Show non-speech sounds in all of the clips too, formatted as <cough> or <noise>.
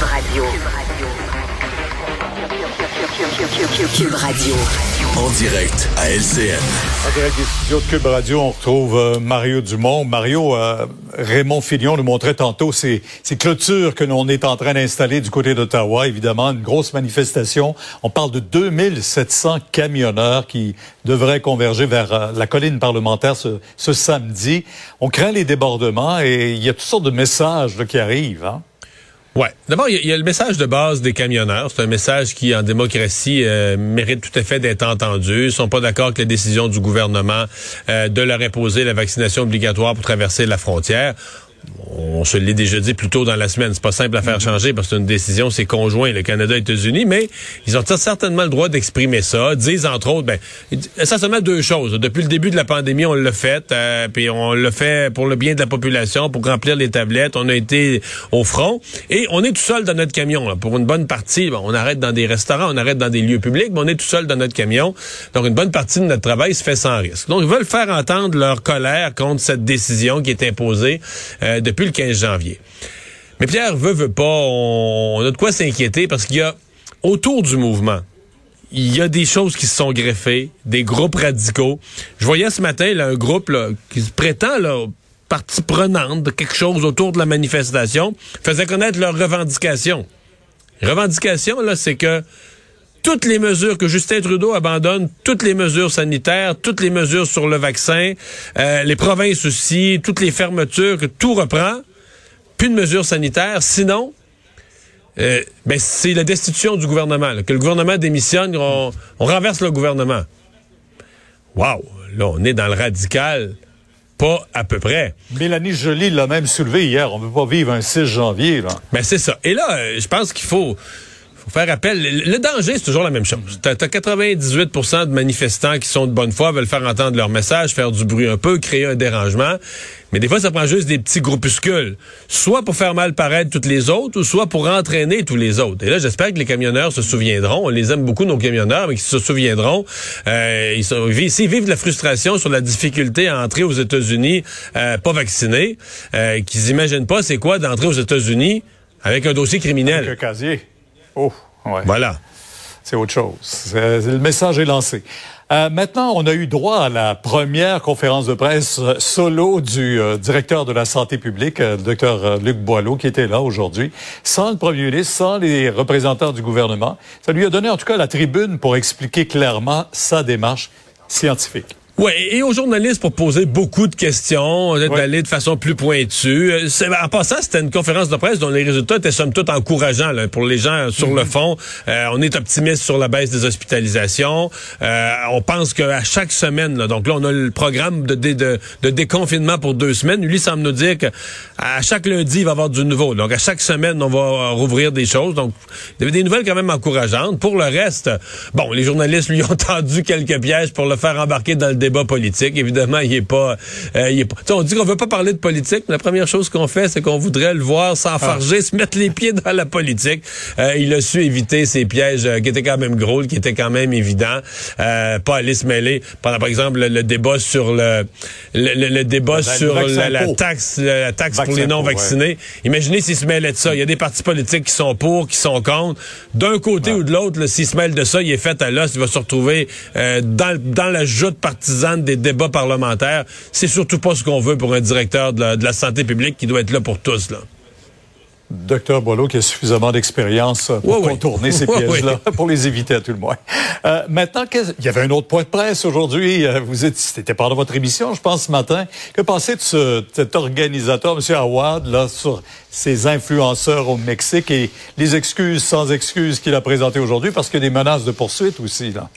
Cube Radio. Cube Radio. En direct à LCN. En direct des studios de Cube Radio, on retrouve euh, Mario Dumont. Mario, euh, Raymond Filion nous montrait tantôt ces, ces clôtures que l'on est en train d'installer du côté d'Ottawa. Évidemment, une grosse manifestation. On parle de 2700 camionneurs qui devraient converger vers euh, la colline parlementaire ce, ce, samedi. On craint les débordements et il y a toutes sortes de messages là, qui arrivent. Hein? Ouais. D'abord, il y, a le message de base des camionneurs. C'est un message qui, en démocratie, euh, mérite tout à fait d'être entendu. Ils sont pas d'accord avec la décision du gouvernement euh, de leur imposer la vaccination obligatoire pour traverser la frontière on se l'est déjà dit plus tôt dans la semaine, c'est pas simple à faire mhm. changer parce que c'est une décision, c'est conjoint, le Canada et les États-Unis, mais ils ont certainement le droit d'exprimer ça. Disent entre autres, ben, essentiellement deux choses. Depuis le début de la pandémie, on l'a fait, euh, puis on l'a fait pour le bien de la population, pour remplir les tablettes. On a été au front et on est tout seul dans notre camion. Là. Pour une bonne partie, on arrête dans des restaurants, on arrête dans des lieux publics, mais on est tout seul dans notre camion. Donc une bonne partie de notre travail se fait sans risque. Donc ils veulent faire entendre leur colère contre cette décision qui est imposée euh, depuis le 15 janvier. Mais Pierre veut, veut pas, on, a de quoi s'inquiéter parce qu'il y a autour du mouvement, il y a des choses qui se sont greffées, des groupes radicaux. Je voyais ce matin là, un groupe qui se prétend partie prenante de quelque chose autour de la manifestation, faisait connaître leurs revendications. Revendication, là, c'est que toutes les mesures que Justin Trudeau abandonne, toutes les mesures sanitaires, toutes les mesures sur le vaccin, euh, les provinces aussi, toutes les fermetures, que tout reprend, plus de mesures sanitaires. Sinon, euh, ben c'est la destitution du gouvernement. que le gouvernement démissionne, on, renverse le gouvernement. Wow, là, on est dans le radical. Pas à peu près. Mélanie Joly l'a même soulevé hier. On ne veut pas vivre un 6 janvier. Là. Ben c'est ça. Et là, euh, je pense qu'il faut faire appel. Le danger, c'est toujours la même chose. T'as as 98% de manifestants qui sont de bonne foi, veulent faire entendre leur message, faire du bruit un peu, créer un dérangement. Mais des fois, ça prend juste des petits groupuscules, soit pour faire mal paraître toutes les autres, ou soit pour entraîner tous les autres. Et là, j'espère que les camionneurs se souviendront. On les aime beaucoup, nos camionneurs, mais qu'ils se souviendront. Euh, ils s'ils vivent de la frustration sur la difficulté à entrer aux États-Unis euh, pas vaccinés, euh, qu'ils imaginent pas c'est quoi d'entrer aux États-Unis avec un dossier criminel. Oh, ouais. Voilà. C'est autre chose. Le message est lancé. Euh, maintenant, on a eu droit à la première conférence de presse euh, solo du euh, directeur de la santé publique, le docteur Luc Boileau, qui était là aujourd'hui, sans le premier ministre, sans les représentants du gouvernement. Ça lui a donné en tout cas la tribune pour expliquer clairement sa démarche scientifique. Oui, et aux journalistes pour poser beaucoup de questions, d'aller de façon plus pointue. Euh, en passant, c'était une conférence de presse dont les résultats étaient somme toute encourageants là, pour les gens sur le mhm. fond. Euh, on est optimiste sur la baisse des hospitalisations. Euh, on pense qu'à chaque semaine, là, donc là, on a le programme de, de, de, déconfinement pour deux semaines. Lui semble nous dire qu'à chaque lundi, il va y avoir du nouveau. Donc à chaque semaine, on va rouvrir des choses. Donc il y avait des nouvelles quand même encourageantes. Pour le reste, bon, les journalistes lui ont <laughs> tendu quelques pièges pour le faire embarquer dans le débat politique. Évidemment, il est pas, euh, il est pas. on dit qu'on veut pas parler de politique, mais la première chose qu'on fait, c'est qu'on voudrait le voir s'enfarger, ah. se mettre les pieds dans la politique. Euh, il a su éviter ces pièges euh, qui étaient quand même gros, qui étaient quand même évidents. pas aller se mêler pendant, par exemple, le, débat sur le, le, débat sur la, taxe, la taxe pour les non vaccinés. Imaginez s'il se mêlait de ça. Il y a des partis politiques qui sont pour, qui sont contre. D'un côté ou de l'autre, s'il se mêle de ça, il est fait à l'os. Il va se retrouver dans, dans la joute partisane des débats parlementaires. C'est surtout pas ce qu'on veut pour un directeur de la, santé publique qui doit être là pour tous. Là. Docteur Boileau qui a suffisamment d'expérience pour contourner ces <laughs> pièges-là, pour les éviter à tout le moins. Euh, maintenant, il y avait un autre point de presse aujourd'hui. Euh, vous c'était pendant votre émission, je pense, ce matin. Que pensez de ce, cet organisateur, M. Awad, là, sur ses influenceurs au Mexique et les excuses sans excuses qu'il a présentées aujourd'hui parce qu'il y a des menaces de poursuite aussi, là?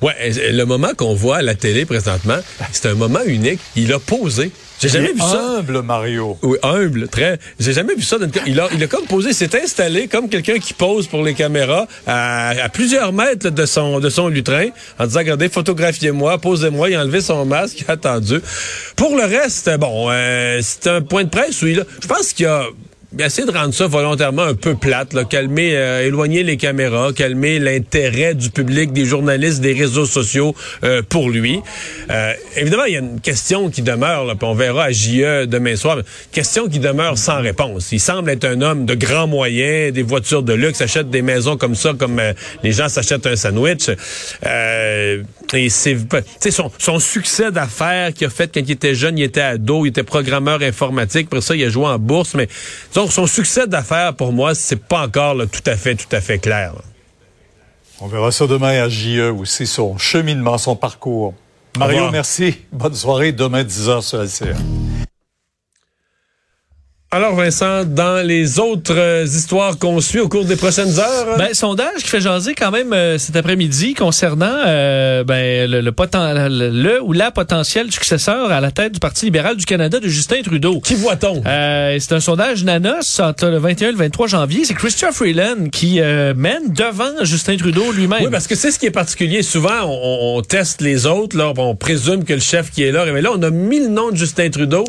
Ouais, le moment qu'on voit à la télé présentement, c'est un moment unique. Il a posé j'ai jamais vu ça. Humble, Mario. Oui, humble, très. J'ai jamais vu ça. Il a, il a comme posé, s'est installé comme quelqu'un qui pose pour les caméras à, plusieurs mètres de son de son lutrin en disant regardez, photographiez-moi, posez-moi. Il a enlevé son masque, il a attendu. Pour le reste, bon, euh, c'est un point de presse où il a. Je pense qu'il y a essayer de rendre ça volontairement un peu plate, là, calmer, euh, éloigner les caméras, calmer l'intérêt du public, des journalistes, des réseaux sociaux euh, pour lui. Euh, évidemment, il y a une question qui demeure, là, puis on verra à JE demain soir, question qui demeure sans réponse. Il semble être un homme de grands moyens, des voitures de luxe, achète des maisons comme ça, comme les gens s'achètent un sandwich. Et c'est son, son succès d'affaires qui a fait quand il était jeune, il était ado, il était programmeur informatique, pour ça il a joué en bourse, mais donc son succès d'affaires pour moi, c'est pas encore tout à fait, tout à fait clair. On verra ça demain à JE aussi, son cheminement, son parcours. Mario, merci. Bonne soirée. Demain, 10h sur LCA. Alors Vincent, dans les autres euh, histoires qu'on suit au cours des prochaines heures, hein? ben sondage qui fait jaser quand même euh, cet après-midi concernant euh, ben, le, le, le, ou la potentielle successeur à la tête du Parti libéral du Canada de Justin Trudeau. Qui voit-on? C'est un sondage Nanos entre le 21 et le 23 janvier. C'est Christian Freeland qui mène devant Justin Trudeau lui-même. Oui, parce que c'est ce qui est particulier. Souvent, on, on, teste les autres, là, on présume que le chef qui est là, mais là, on a mis le nom de Justin Trudeau.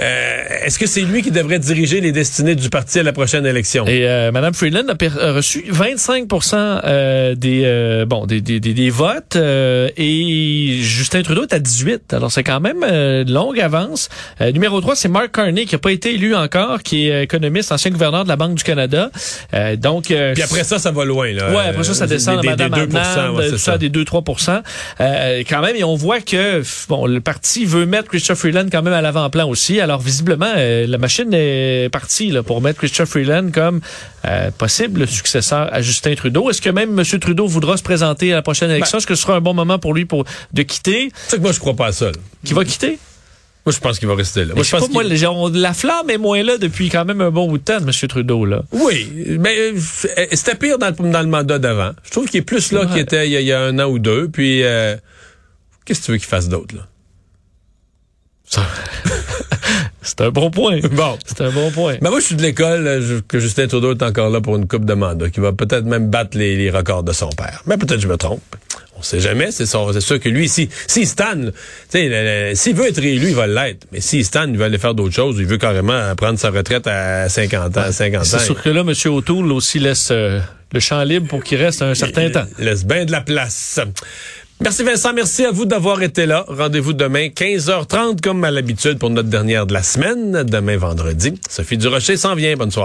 Euh, est-ce que c'est lui qui devrait diriger les destinées du parti à la prochaine élection? Et euh, Mme Freeland a, reçu 25 euh, des, euh, bon, des, des, des, votes et Justin Trudeau est à 18. Alors, c'est quand même une longue avance. numéro 3, c'est Mark Carney qui n'a pas été élu encore, qui est économiste, ancien gouverneur de la Banque du Canada. donc, Puis après ça, ça va loin. Là. Ouais, après ça, ça descend des, à Mme des 2 tout ça. des 2-3 Quand même, et on voit que bon, le parti veut mettre Christophe Freeland quand même à l'avant-plan aussi. Alors, visiblement, euh, la machine est partie là, pour mettre Christian Freeland comme euh, possible successeur à Justin Trudeau. Est-ce que même M. Trudeau voudra se présenter à la prochaine élection? Ben Est-ce que ce sera un bon moment pour lui pour de quitter? C'est que moi, je crois pas à ça. Qui va quitter? Moi, je pense qu'il va rester là. Moi, je, pense pas, moi, la flamme est moins là depuis quand même un bon bout de temps, M. Trudeau, là. Oui, mais euh, c'était pire dans le, dans le mandat d'avant. Je trouve qu'il est plus là qu'il était il y, a, un an ou deux. Puis, qu'est-ce que tu veux qu'il fasse d'autre, là? C'est un bon point. <laughs> Bon. C'est un bon point. Mais moi, je suis de l'école que Justin Trudeau est encore là pour une coupe de mandat, qui va peut-être même battre les, records de son père. Mais peut-être je me trompe. On sait jamais. C'est sûr que lui, si, si Stan, s'il veut être élu, il va l'être. Mais si Stan, il veut aller faire d'autres choses, il veut carrément prendre sa retraite à 50 ans, 50 ans. C'est sûr que là, M. O'Toole aussi laisse euh, le champ libre pour qu'il reste un certain temps. Laisse bien de la place. Merci Vincent, merci à vous d'avoir été là. Rendez-vous demain 15h30 comme à l'habitude pour notre dernière de la semaine, demain vendredi. Sophie Durocher s'en vient. Bonne soirée.